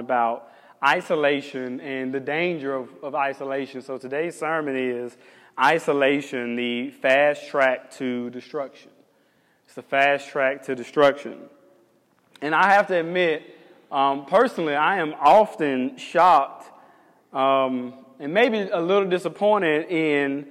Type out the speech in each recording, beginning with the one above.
talking about isolation and the danger of, of isolation. So today's sermon is isolation, the fast track to destruction. It's the fast track to destruction. And I have to admit, um, personally, I am often shocked um, and maybe a little disappointed in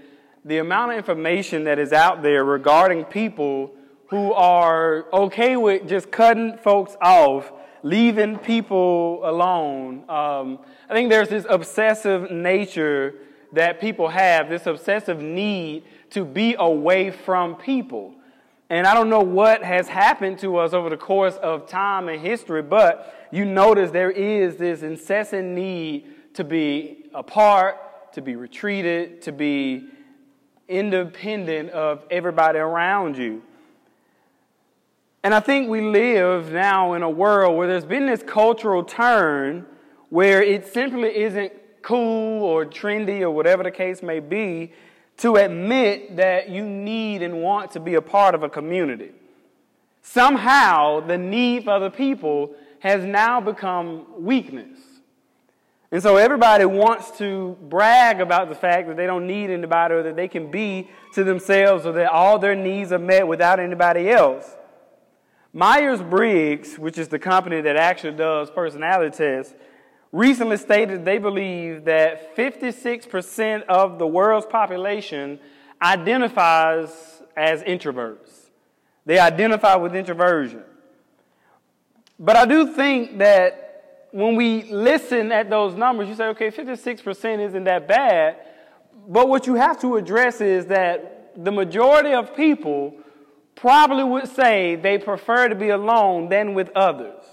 the amount of information that is out there regarding people who are okay with just cutting folks off, leaving people alone. Um, I think there's this obsessive nature that people have, this obsessive need to be away from people. And I don't know what has happened to us over the course of time and history, but you notice there is this incessant need to be apart, to be retreated, to be independent of everybody around you. And I think we live now in a world where there's been this cultural turn where it simply isn't cool or trendy or whatever the case may be to admit that you need and want to be a part of a community. Somehow, the need for other people has now become weakness. And so everybody wants to brag about the fact that they don't need anybody or that they can be to themselves or that all their needs are met without anybody else. Myers Briggs, which is the company that actually does personality tests, recently stated they believe that 56% of the world's population identifies as introverts. They identify with introversion. But I do think that when we listen at those numbers, you say, okay, 56% isn't that bad. But what you have to address is that the majority of people probably would say they prefer to be alone than with others.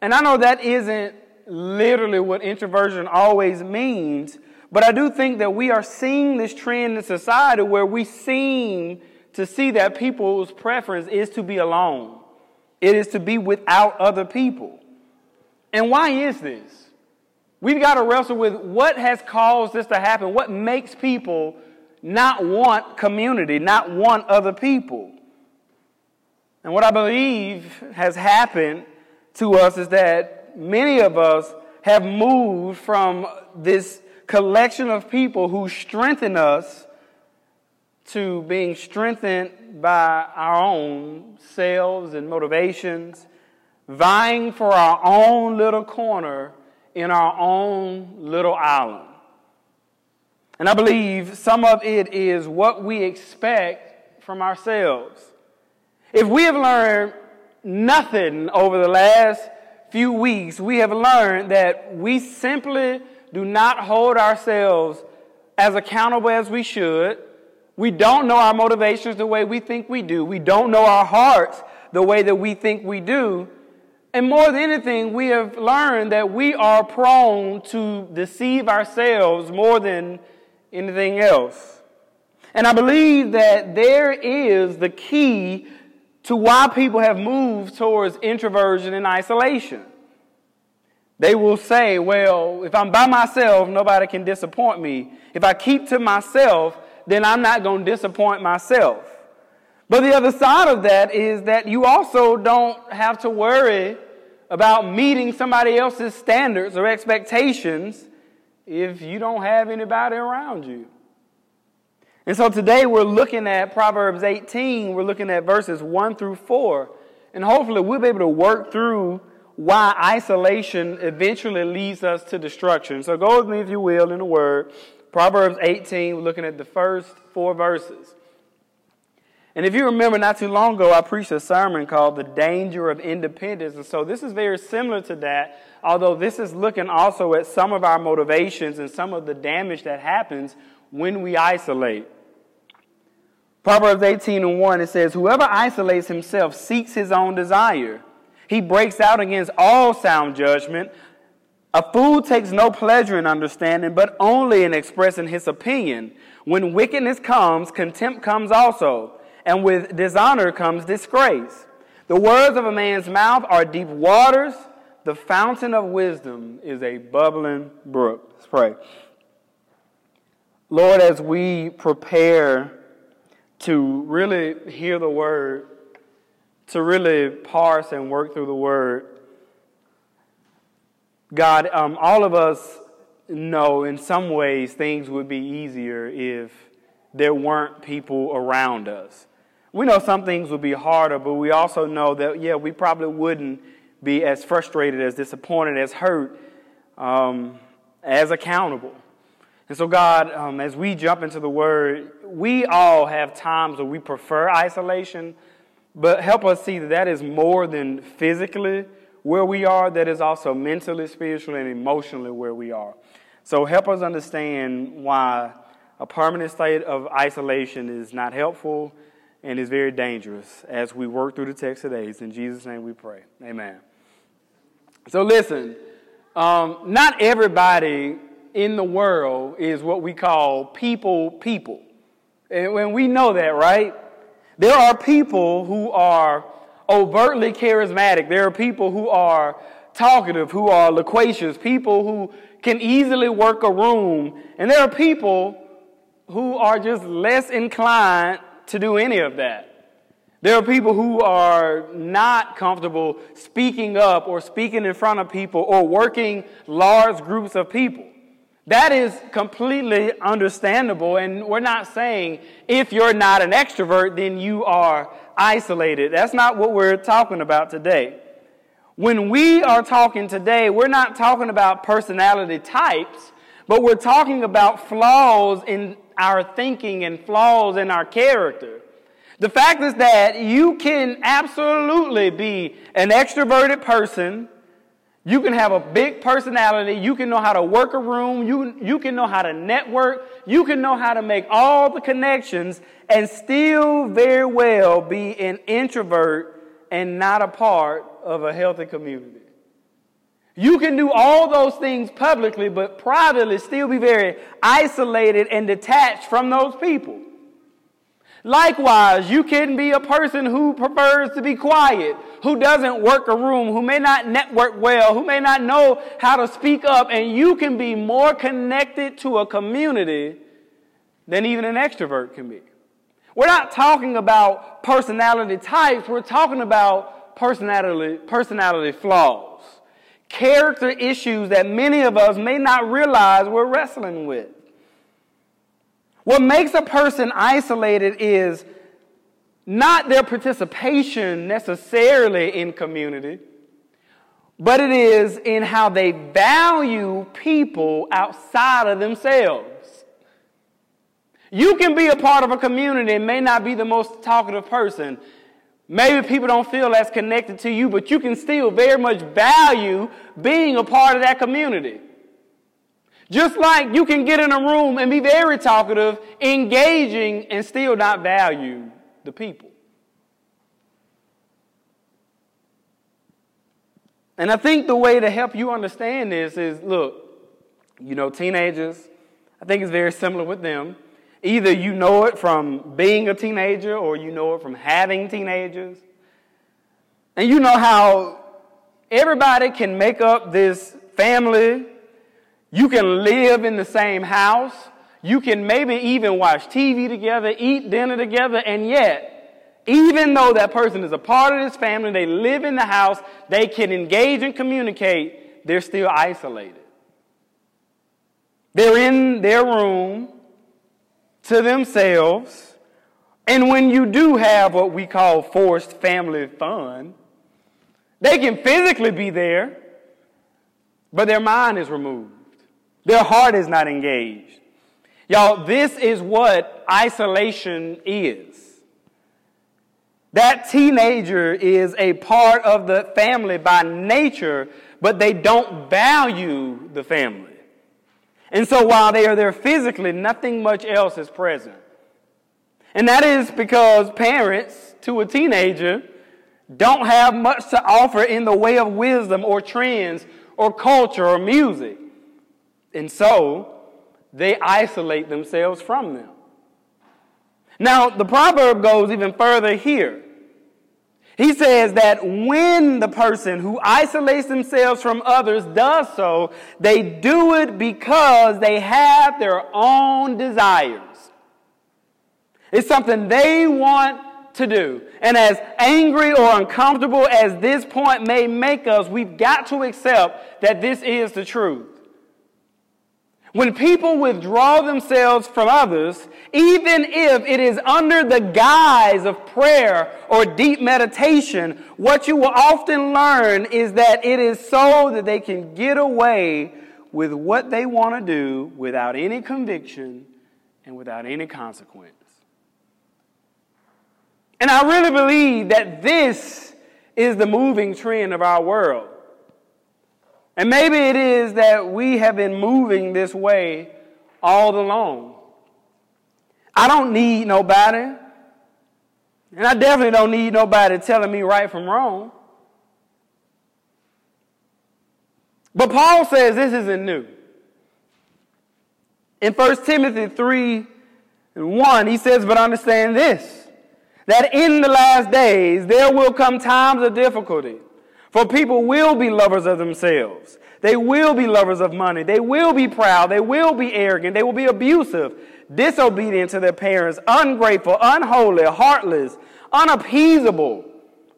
And I know that isn't literally what introversion always means, but I do think that we are seeing this trend in society where we seem to see that people's preference is to be alone. It is to be without other people. And why is this? We've got to wrestle with what has caused this to happen. What makes people not want community, not want other people? And what I believe has happened to us is that many of us have moved from this collection of people who strengthen us to being strengthened by our own selves and motivations vying for our own little corner in our own little island. And I believe some of it is what we expect from ourselves. If we have learned nothing over the last few weeks, we have learned that we simply do not hold ourselves as accountable as we should. We don't know our motivations the way we think we do. We don't know our hearts the way that we think we do. And more than anything, we have learned that we are prone to deceive ourselves more than anything else. And I believe that there is the key to why people have moved towards introversion and isolation. They will say, well, if I'm by myself, nobody can disappoint me. If I keep to myself, then I'm not going to disappoint myself. But the other side of that is that you also don't have to worry about meeting somebody else's standards or expectations if you don't have anybody around you. And so today we're looking at Proverbs 18, we're looking at verses 1 through 4, and hopefully we'll be able to work through why isolation eventually leads us to destruction. So go with me, if you will, in the Word. Proverbs 18, we're looking at the first four verses. And if you remember, not too long ago, I preached a sermon called The Danger of Independence. And so this is very similar to that, although this is looking also at some of our motivations and some of the damage that happens when we isolate. Proverbs 18 and 1, it says, Whoever isolates himself seeks his own desire. He breaks out against all sound judgment. A fool takes no pleasure in understanding, but only in expressing his opinion. When wickedness comes, contempt comes also and with dishonor comes disgrace. The words of a man's mouth are deep waters. The fountain of wisdom is a bubbling brook. Let's pray. Lord, as we prepare to really hear the word, to really parse and work through the word, God, um, all of us know in some ways things would be easier if there weren't people around us. We know some things would be harder, but we also know that, yeah, we probably wouldn't be as frustrated, as disappointed, as hurt, um, as accountable. And so, God, um, as we jump into the Word, we all have times where we prefer isolation, but help us see that that is more than physically where we are, that is also mentally, spiritually, and emotionally where we are. So, help us understand why a permanent state of isolation is not helpful and is very dangerous as we work through the text today. It's in Jesus' name we pray. Amen. So, listen, um, not everybody in the world is what we call people people. And we know that, right? There are people who are overtly charismatic. There are people who are talkative, who are loquacious, people who can easily work a room. And there are people who are just less inclined to do any of that. There are people who are not comfortable speaking up or speaking in front of people or working large groups of people. That is completely understandable, and we're not saying if you're not an extrovert, then you are isolated. That's not what we're talking about today. When we are talking today, we're not talking about personality types, but we're talking about flaws in our thinking and flaws in our character. The fact is that you can absolutely be an extroverted person you can have a big personality. You can know how to work a room. You, you can know how to network. You can know how to make all the connections and still very well be an introvert and not a part of a healthy community. You can do all those things publicly, but privately still be very isolated and detached from those people. Likewise, you can be a person who prefers to be quiet, who doesn't work a room, who may not network well, who may not know how to speak up, and you can be more connected to a community than even an extrovert can be. We're not talking about personality types, we're talking about personality, personality flaws, character issues that many of us may not realize we're wrestling with. What makes a person isolated is not their participation necessarily in community, but it is in how they value people outside of themselves. You can be a part of a community and may not be the most talkative person. Maybe people don't feel as connected to you, but you can still very much value being a part of that community. Just like you can get in a room and be very talkative, engaging, and still not value the people. And I think the way to help you understand this is look, you know, teenagers, I think it's very similar with them. Either you know it from being a teenager or you know it from having teenagers. And you know how everybody can make up this family you can live in the same house. You can maybe even watch TV together, eat dinner together, and yet, even though that person is a part of this family, they live in the house, they can engage and communicate, they're still isolated. They're in their room to themselves. And when you do have what we call forced family fun, they can physically be there, but their mind is removed. Their heart is not engaged. Y'all, this is what isolation is. That teenager is a part of the family by nature, but they don't value the family. And so while they are there physically, nothing much else is present. And that is because parents to a teenager don't have much to offer in the way of wisdom or trends or culture or music. And so they isolate themselves from them. Now, the proverb goes even further here. He says that when the person who isolates themselves from others does so, they do it because they have their own desires. It's something they want to do. And as angry or uncomfortable as this point may make us, we've got to accept that this is the truth. When people withdraw themselves from others, even if it is under the guise of prayer or deep meditation, what you will often learn is that it is so that they can get away with what they want to do without any conviction and without any consequence. And I really believe that this is the moving trend of our world. And maybe it is that we have been moving this way all along. I don't need nobody. And I definitely don't need nobody telling me right from wrong. But Paul says this isn't new. In 1 Timothy 3 and 1, he says, But understand this, that in the last days there will come times of difficulty. For people will be lovers of themselves. They will be lovers of money. They will be proud. They will be arrogant. They will be abusive, disobedient to their parents, ungrateful, unholy, heartless, unappeasable,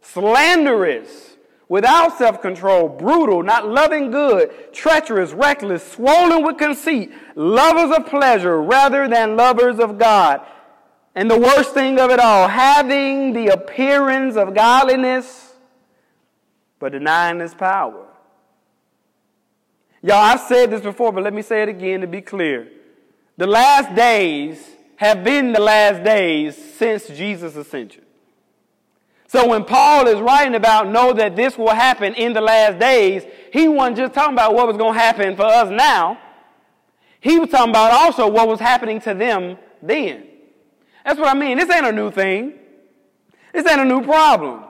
slanderous without self control, brutal, not loving good, treacherous, reckless, swollen with conceit, lovers of pleasure rather than lovers of God. And the worst thing of it all, having the appearance of godliness, but denying its power. Y'all, I've said this before, but let me say it again to be clear. The last days have been the last days since Jesus' ascension. So when Paul is writing about know that this will happen in the last days, he wasn't just talking about what was going to happen for us now. He was talking about also what was happening to them then. That's what I mean. This ain't a new thing. This ain't a new problem.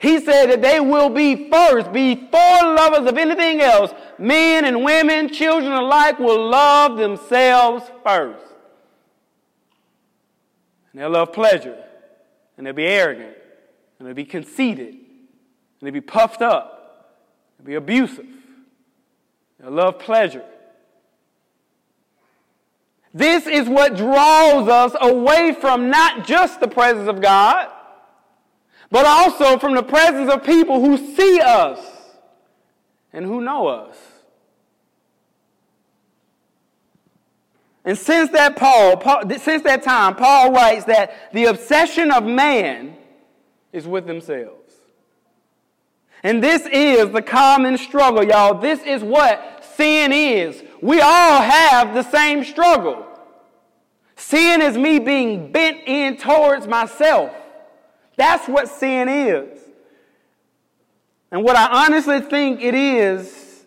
He said that they will be first, before lovers of anything else. Men and women, children alike will love themselves first. And they'll love pleasure. And they'll be arrogant and they'll be conceited, and they'll be puffed up, they'll be abusive, they'll love pleasure. This is what draws us away from not just the presence of God, but also from the presence of people who see us and who know us. And since that Paul, Paul, since that time, Paul writes that the obsession of man is with themselves. And this is the common struggle, y'all. This is what sin is. We all have the same struggle. Sin is me being bent in towards myself. That's what sin is. And what I honestly think it is,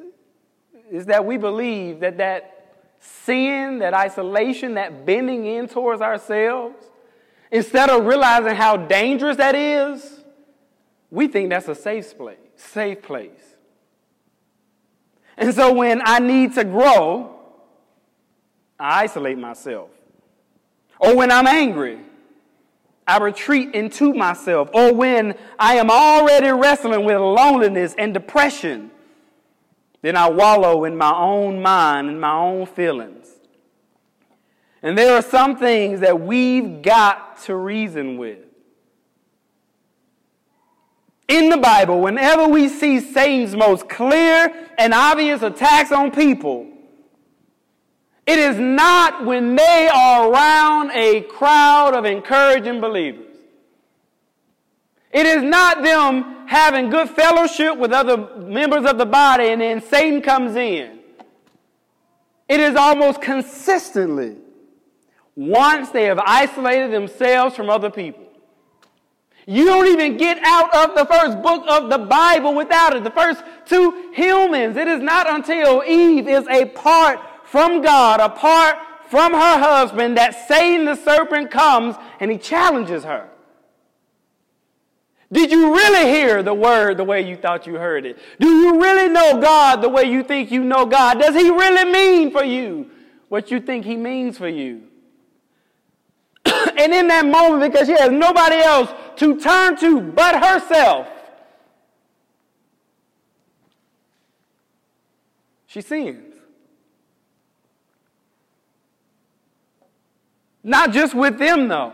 is that we believe that that sin, that isolation, that bending in towards ourselves, Instead of realizing how dangerous that is, we think that's a safe place, safe place. And so when I need to grow, I isolate myself. Or when I'm angry, I retreat into myself. Or when I am already wrestling with loneliness and depression, then I wallow in my own mind and my own feelings. And there are some things that we've got to reason with. In the Bible, whenever we see Satan's most clear and obvious attacks on people, it is not when they are around a crowd of encouraging believers. It is not them having good fellowship with other members of the body and then Satan comes in. It is almost consistently once they have isolated themselves from other people. You don't even get out of the first book of the Bible without it. The first two humans. It is not until Eve is apart from God, apart from her husband, that Satan the serpent comes and he challenges her. Did you really hear the word the way you thought you heard it? Do you really know God the way you think you know God? Does he really mean for you what you think he means for you? and in that moment, because she has nobody else to turn to but herself, she sins. Not just with them, though,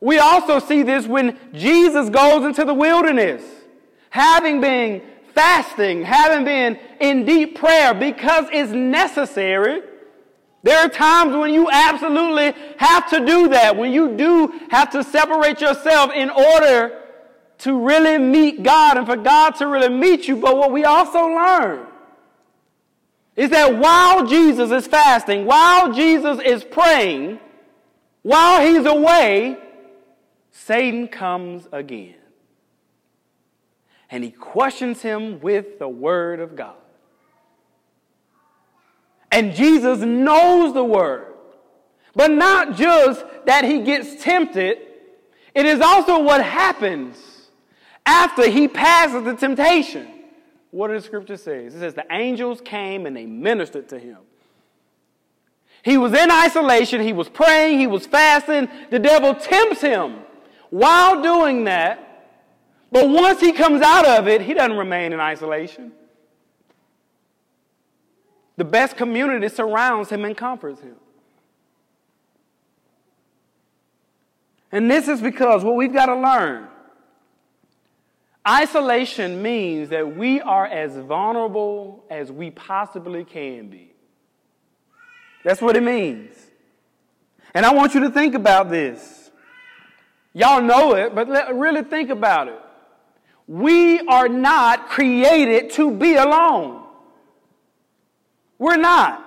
We also see this when Jesus goes into the wilderness, having been fasting, having been in deep prayer because it's necessary. There are times when you absolutely have to do that, when you do have to separate yourself in order to really meet God and for God to really meet you. But what we also learn is that while Jesus is fasting, while Jesus is praying, while he's away, Satan comes again. And he questions him with the word of God. And Jesus knows the word. But not just that he gets tempted, it is also what happens after he passes the temptation. What does the scripture say? It says the angels came and they ministered to him. He was in isolation, he was praying, he was fasting. The devil tempts him while doing that. But once he comes out of it, he doesn't remain in isolation. The best community surrounds him and comforts him. And this is because what we've got to learn isolation means that we are as vulnerable as we possibly can be. That's what it means. And I want you to think about this. Y'all know it, but let, really think about it. We are not created to be alone. We're not.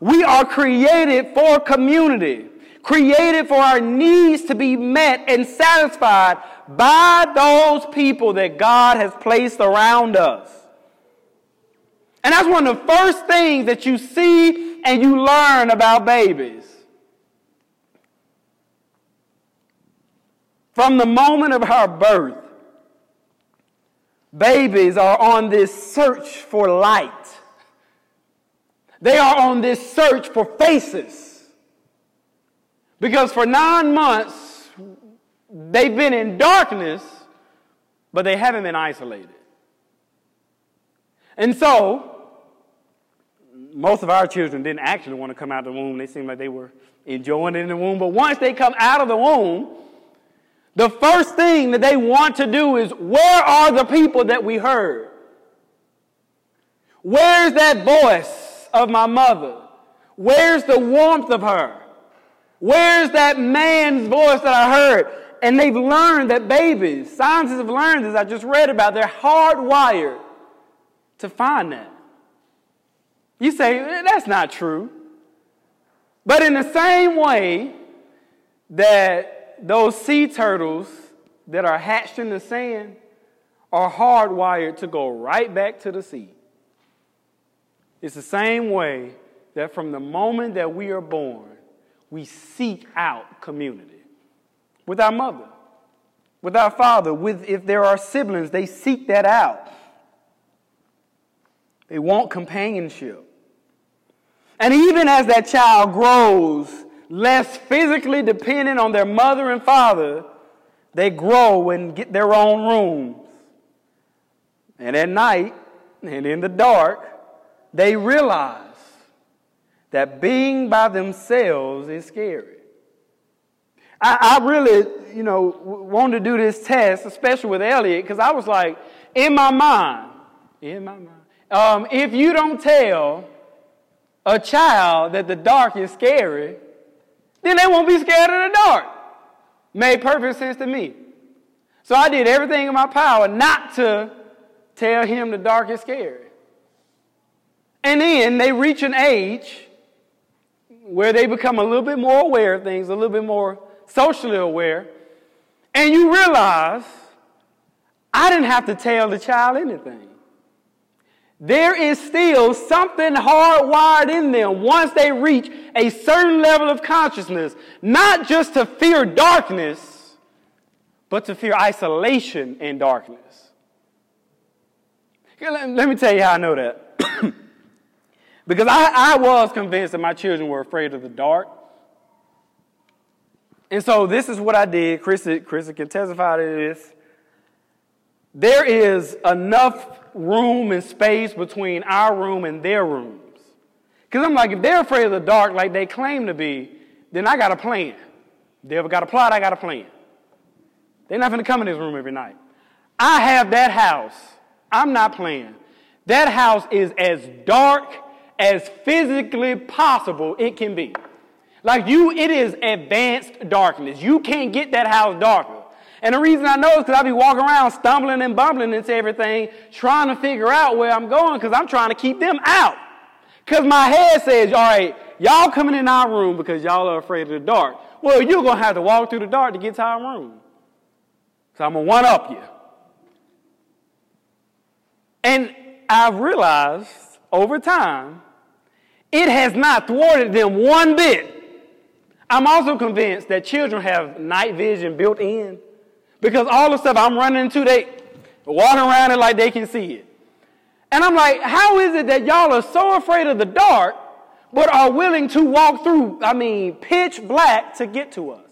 We are created for community, created for our needs to be met and satisfied by those people that God has placed around us. And that's one of the first things that you see and you learn about babies. From the moment of our birth, babies are on this search for light. They are on this search for faces. Because for nine months, they've been in darkness, but they haven't been isolated. And so, most of our children didn't actually want to come out of the womb. They seemed like they were enjoying it in the womb. But once they come out of the womb, the first thing that they want to do is where are the people that we heard? Where's that voice? of my mother? Where's the warmth of her? Where's that man's voice that I heard? And they've learned that babies, scientists have learned this, I just read about, they're hardwired to find that. You say, eh, that's not true. But in the same way that those sea turtles that are hatched in the sand are hardwired to go right back to the sea. It's the same way that from the moment that we are born, we seek out community with our mother, with our father, with if there are siblings, they seek that out. They want companionship. And even as that child grows less physically dependent on their mother and father, they grow and get their own rooms. And at night and in the dark, they realize that being by themselves is scary. I, I really, you know, wanted to do this test, especially with Elliot, because I was like, in my mind, in my mind, um, if you don't tell a child that the dark is scary, then they won't be scared of the dark. Made perfect sense to me. So I did everything in my power not to tell him the dark is scary. And then they reach an age where they become a little bit more aware of things, a little bit more socially aware. And you realize, I didn't have to tell the child anything. There is still something hardwired in them once they reach a certain level of consciousness, not just to fear darkness, but to fear isolation in darkness. Let me tell you how I know that. Because I, I was convinced that my children were afraid of the dark. And so this is what I did. Chris, Chris can testify to this. There is enough room and space between our room and their rooms. Because I'm like, if they're afraid of the dark like they claim to be, then I got a plan. Devil got a plot, I got a plan. They're not going to come in this room every night. I have that house. I'm not playing. That house is as dark as physically possible it can be. Like you, it is advanced darkness. You can't get that house darker. And the reason I know is because I be walking around stumbling and bumbling into everything, trying to figure out where I'm going because I'm trying to keep them out. Because my head says, all right, y'all coming in our room because y'all are afraid of the dark. Well, you're going to have to walk through the dark to get to our room. So I'm going to one up you. And I've realized over time, it has not thwarted them one bit. I'm also convinced that children have night vision built in because all the stuff I'm running into, they walking around it like they can see it. And I'm like, how is it that y'all are so afraid of the dark, but are willing to walk through, I mean, pitch black to get to us?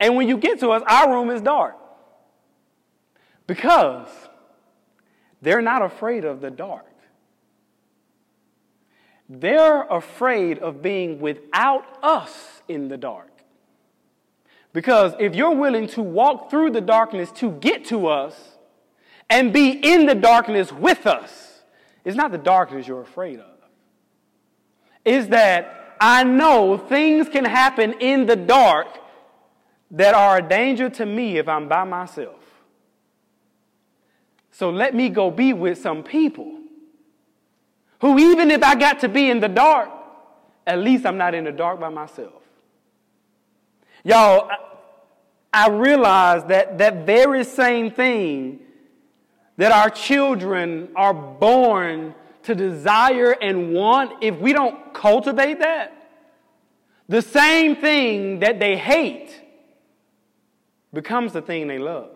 And when you get to us, our room is dark. Because they're not afraid of the dark. They're afraid of being without us in the dark. Because if you're willing to walk through the darkness to get to us and be in the darkness with us, it's not the darkness you're afraid of. Is that I know things can happen in the dark that are a danger to me if I'm by myself. So let me go be with some people who, even if I got to be in the dark, at least I'm not in the dark by myself. Y'all, I realize that that very same thing that our children are born to desire and want, if we don't cultivate that, the same thing that they hate becomes the thing they love.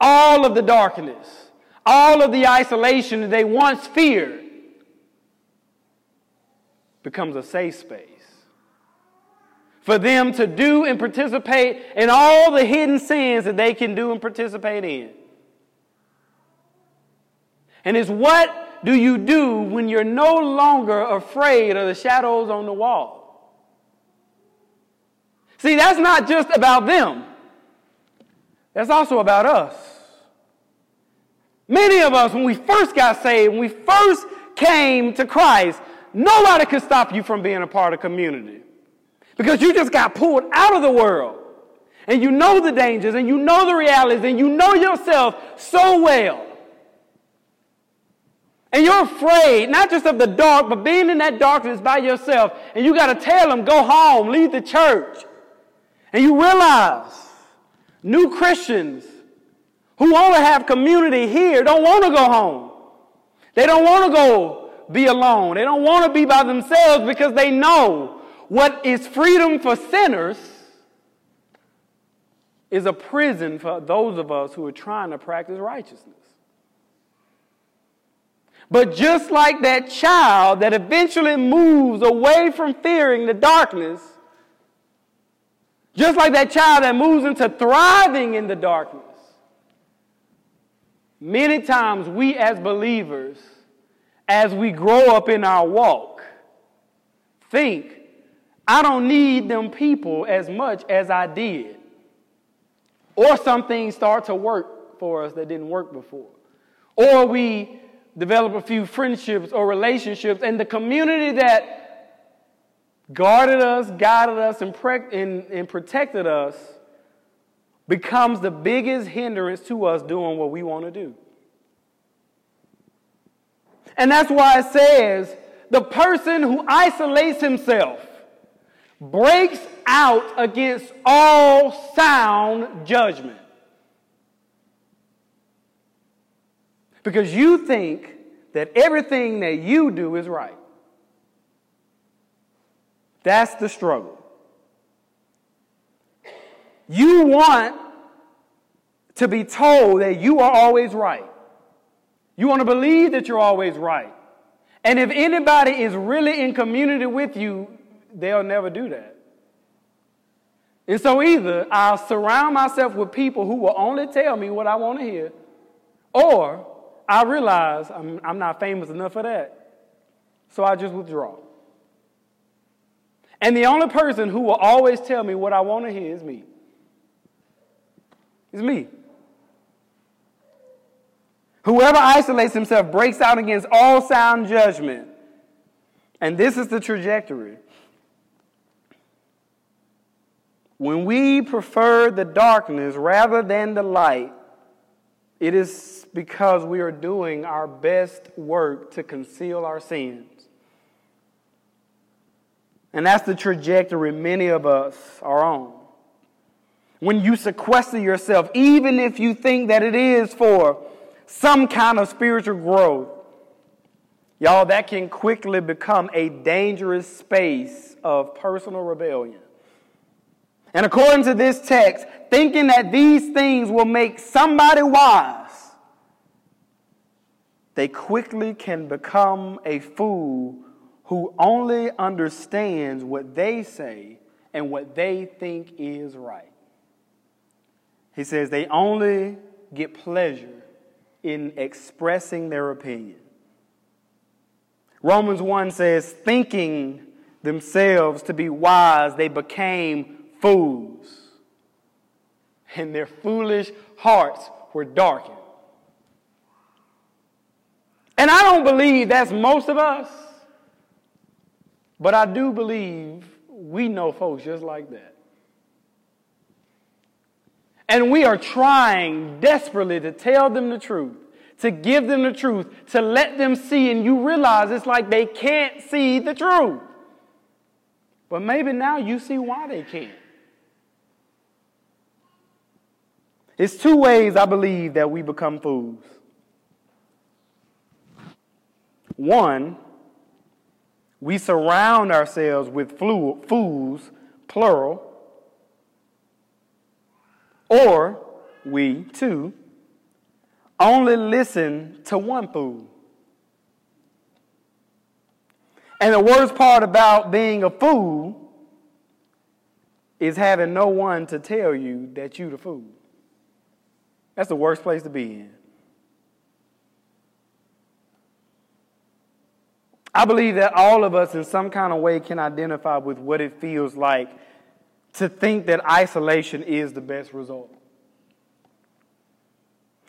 All of the darkness, all of the isolation that they once feared becomes a safe space for them to do and participate in all the hidden sins that they can do and participate in. And it's what do you do when you're no longer afraid of the shadows on the wall? See, that's not just about them. That's also about us. Many of us, when we first got saved, when we first came to Christ, nobody could stop you from being a part of community. Because you just got pulled out of the world. And you know the dangers, and you know the realities, and you know yourself so well. And you're afraid, not just of the dark, but being in that darkness by yourself. And you got to tell them, go home, leave the church. And you realize new Christians who want to have community here don't want to go home. They don't want to go be alone. They don't want to be by themselves because they know what is freedom for sinners is a prison for those of us who are trying to practice righteousness. But just like that child that eventually moves away from fearing the darkness, just like that child that moves into thriving in the darkness, many times we as believers, as we grow up in our walk, think, I don't need them people as much as I did. Or some things start to work for us that didn't work before. Or we develop a few friendships or relationships, and the community that guarded us, guided us, and, pre- and, and protected us becomes the biggest hindrance to us doing what we want to do. And that's why it says the person who isolates himself breaks out against all sound judgment. Because you think that everything that you do is right. That's the struggle. You want to be told that you are always right. You want to believe that you're always right. And if anybody is really in community with you, they'll never do that. And so either I'll surround myself with people who will only tell me what I want to hear, or I realize I'm, I'm not famous enough for that. So I just withdraw. And the only person who will always tell me what I want to hear is me. It's me. Whoever isolates himself breaks out against all sound judgment. And this is the trajectory. When we prefer the darkness rather than the light, it is because we are doing our best work to conceal our sins. And that's the trajectory many of us are on. When you sequester yourself, even if you think that it is for some kind of spiritual growth, y'all, that can quickly become a dangerous space of personal rebellion. And according to this text, thinking that these things will make somebody wise, they quickly can become a fool who only understands what they say and what they think is right. He says they only get pleasure in expressing their opinion. Romans 1 says, thinking themselves to be wise, they became fools, and their foolish hearts were darkened. And I don't believe that's most of us. But I do believe we know folks just like that. And we are trying desperately to tell them the truth, to give them the truth, to let them see, and you realize it's like they can't see the truth. But maybe now you see why they can't. It's two ways I believe that we become fools. One, we surround ourselves with fools, plural, or we, too, only listen to one fool. And the worst part about being a fool is having no one to tell you that you're the fool. That's the worst place to be in. I believe that all of us, in some kind of way, can identify with what it feels like to think that isolation is the best result.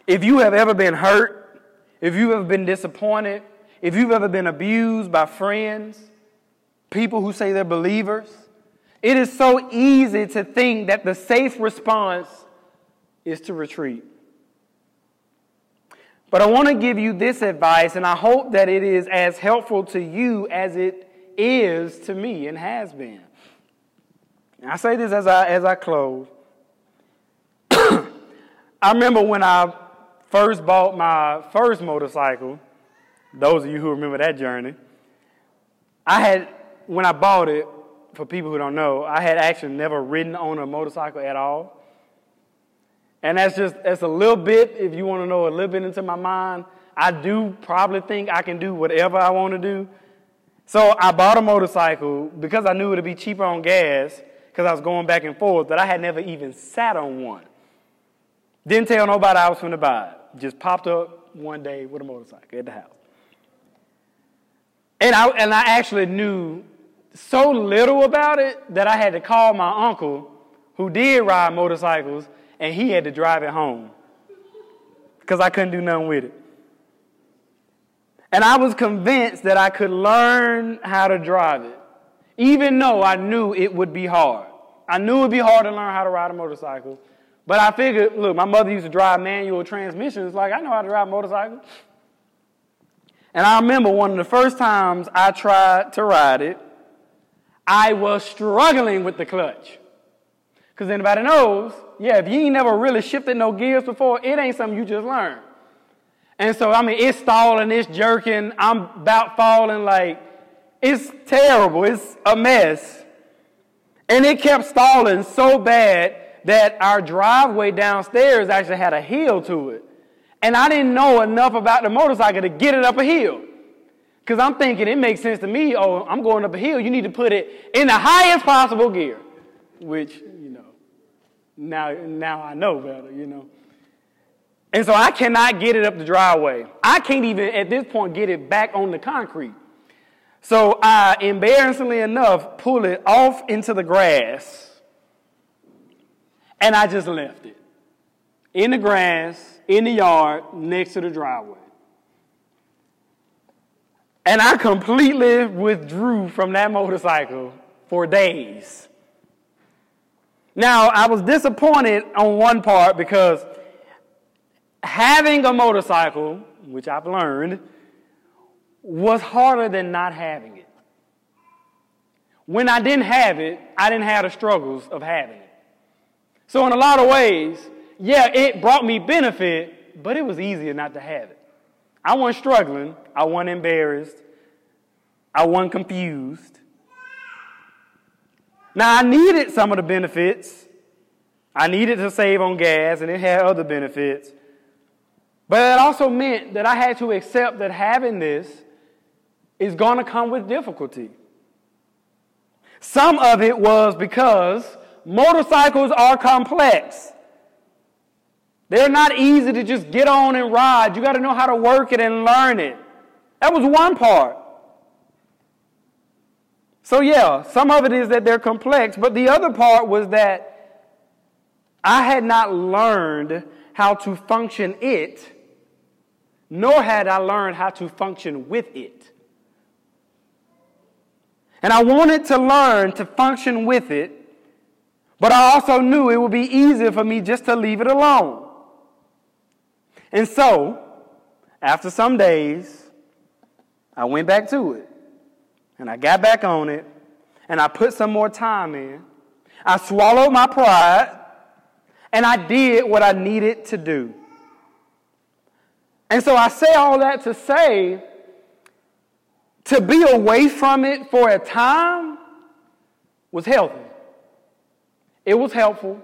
If you have ever been hurt, if you've ever been disappointed, if you've ever been abused by friends, people who say they're believers, it is so easy to think that the safe response is to retreat. But I want to give you this advice, and I hope that it is as helpful to you as it is to me and has been. I say this as I, as I close. I remember when I first bought my first motorcycle, those of you who remember that journey, I had, when I bought it, for people who don't know, I had actually never ridden on a motorcycle at all. And that's just, that's a little bit, if you want to know a little bit into my mind. I do probably think I can do whatever I want to do. So I bought a motorcycle because I knew it would be cheaper on gas because I was going back and forth, that I had never even sat on one. Didn't tell nobody I was going to buy it. Just popped up one day with a motorcycle at the house. And I, and I actually knew so little about it that I had to call my uncle, who did ride motorcycles, and he had to drive it home because I couldn't do nothing with it. And I was convinced that I could learn how to drive it, even though I knew it would be hard. I knew it would be hard to learn how to ride a motorcycle. But I figured, look, my mother used to drive manual transmissions. Like, I know how to drive a motorcycle. And I remember one of the first times I tried to ride it, I was struggling with the clutch. Because anybody knows, yeah, if you ain't never really shifted no gears before, it ain't something you just learn. And so, I mean, it's stalling, it's jerking, I'm about falling, like, it's terrible, it's a mess. And it kept stalling so bad that our driveway downstairs actually had a hill to it. And I didn't know enough about the motorcycle to get it up a hill. Because I'm thinking it makes sense to me, oh, I'm going up a hill, you need to put it in the highest possible gear, which you know, now, now I know better, you know. And so I cannot get it up the driveway. I can't even, at this point, get it back on the concrete. So I, embarrassingly enough, pulled it off into the grass and I just left it in the grass, in the yard, next to the driveway. And I completely withdrew from that motorcycle for days. Now, I was disappointed on one part because having a motorcycle, which I've learned, was harder than not having it. When I didn't have it, I didn't have the struggles of having it. So, in a lot of ways, yeah, it brought me benefit, but it was easier not to have it. I wasn't struggling, I wasn't embarrassed, I wasn't confused. Now, I needed some of the benefits. I needed to save on gas, and it had other benefits. But it also meant that I had to accept that having this is going to come with difficulty. Some of it was because motorcycles are complex. They're not easy to just get on and ride. You got to know how to work it and learn it. That was one part. So, yeah, some of it is that they're complex, but the other part was that I had not learned how to function it, nor had I learned how to function with it. And I wanted to learn to function with it, but I also knew it would be easier for me just to leave it alone. And so, after some days, I went back to it. And I got back on it and I put some more time in. I swallowed my pride and I did what I needed to do. And so I say all that to say to be away from it for a time was healthy. It was helpful.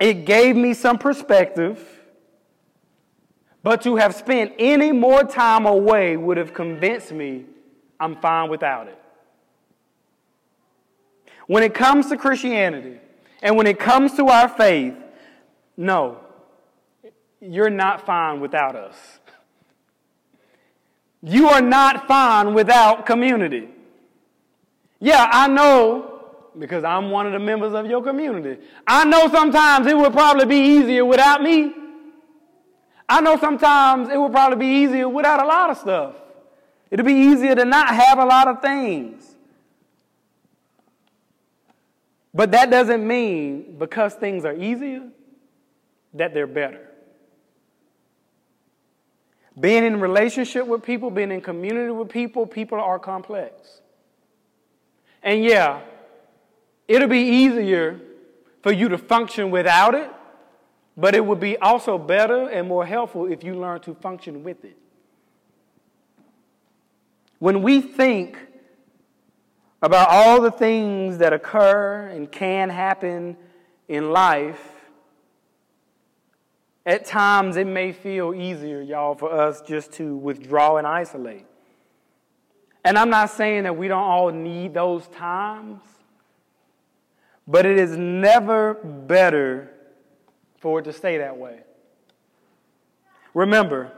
It gave me some perspective. But to have spent any more time away would have convinced me I'm fine without it. When it comes to Christianity and when it comes to our faith, no, you're not fine without us. You are not fine without community. Yeah, I know because I'm one of the members of your community. I know sometimes it would probably be easier without me. I know sometimes it would probably be easier without a lot of stuff. It'll be easier to not have a lot of things. But that doesn't mean because things are easier that they're better. Being in relationship with people, being in community with people, people are complex. And yeah, it'll be easier for you to function without it, but it would be also better and more helpful if you learn to function with it. When we think about all the things that occur and can happen in life, at times it may feel easier, y'all, for us just to withdraw and isolate. And I'm not saying that we don't all need those times, but it is never better for it to stay that way. Remember,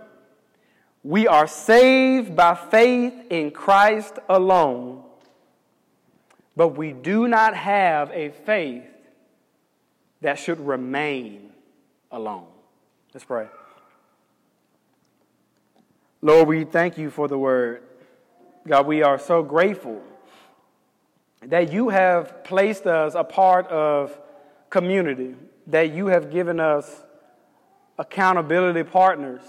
we are saved by faith in Christ alone, but we do not have a faith that should remain alone. Let's pray. Lord, we thank you for the word. God, we are so grateful that you have placed us a part of community, that you have given us accountability partners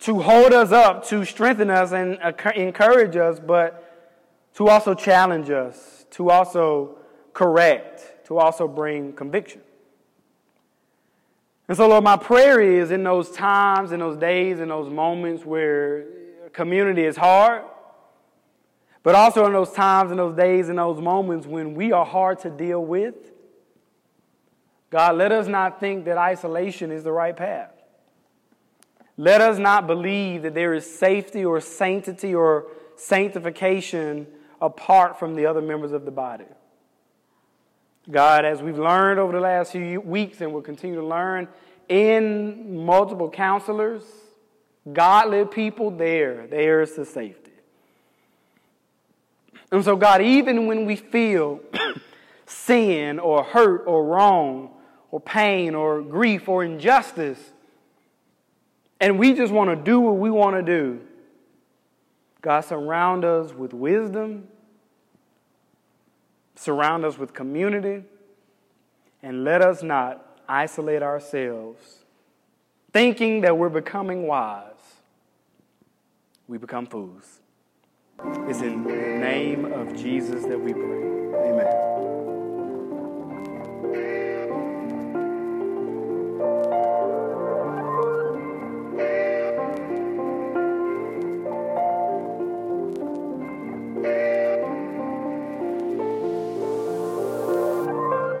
to hold us up, to strengthen us and encourage us, but to also challenge us, to also correct, to also bring conviction. And so, Lord, my prayer is in those times, in those days, in those moments where community is hard, but also in those times, in those days, in those moments when we are hard to deal with, God, let us not think that isolation is the right path. Let us not believe that there is safety or sanctity or sanctification apart from the other members of the body. God, as we've learned over the last few weeks and will continue to learn in multiple counselors, godly people, there, there's the safety. And so, God, even when we feel sin or hurt or wrong or pain or grief or injustice, and we just want to do what we want to do, God, surround us with wisdom, surround us with community, and let us not isolate ourselves thinking that we're becoming wise. We become fools. It's in the name of Jesus that we pray.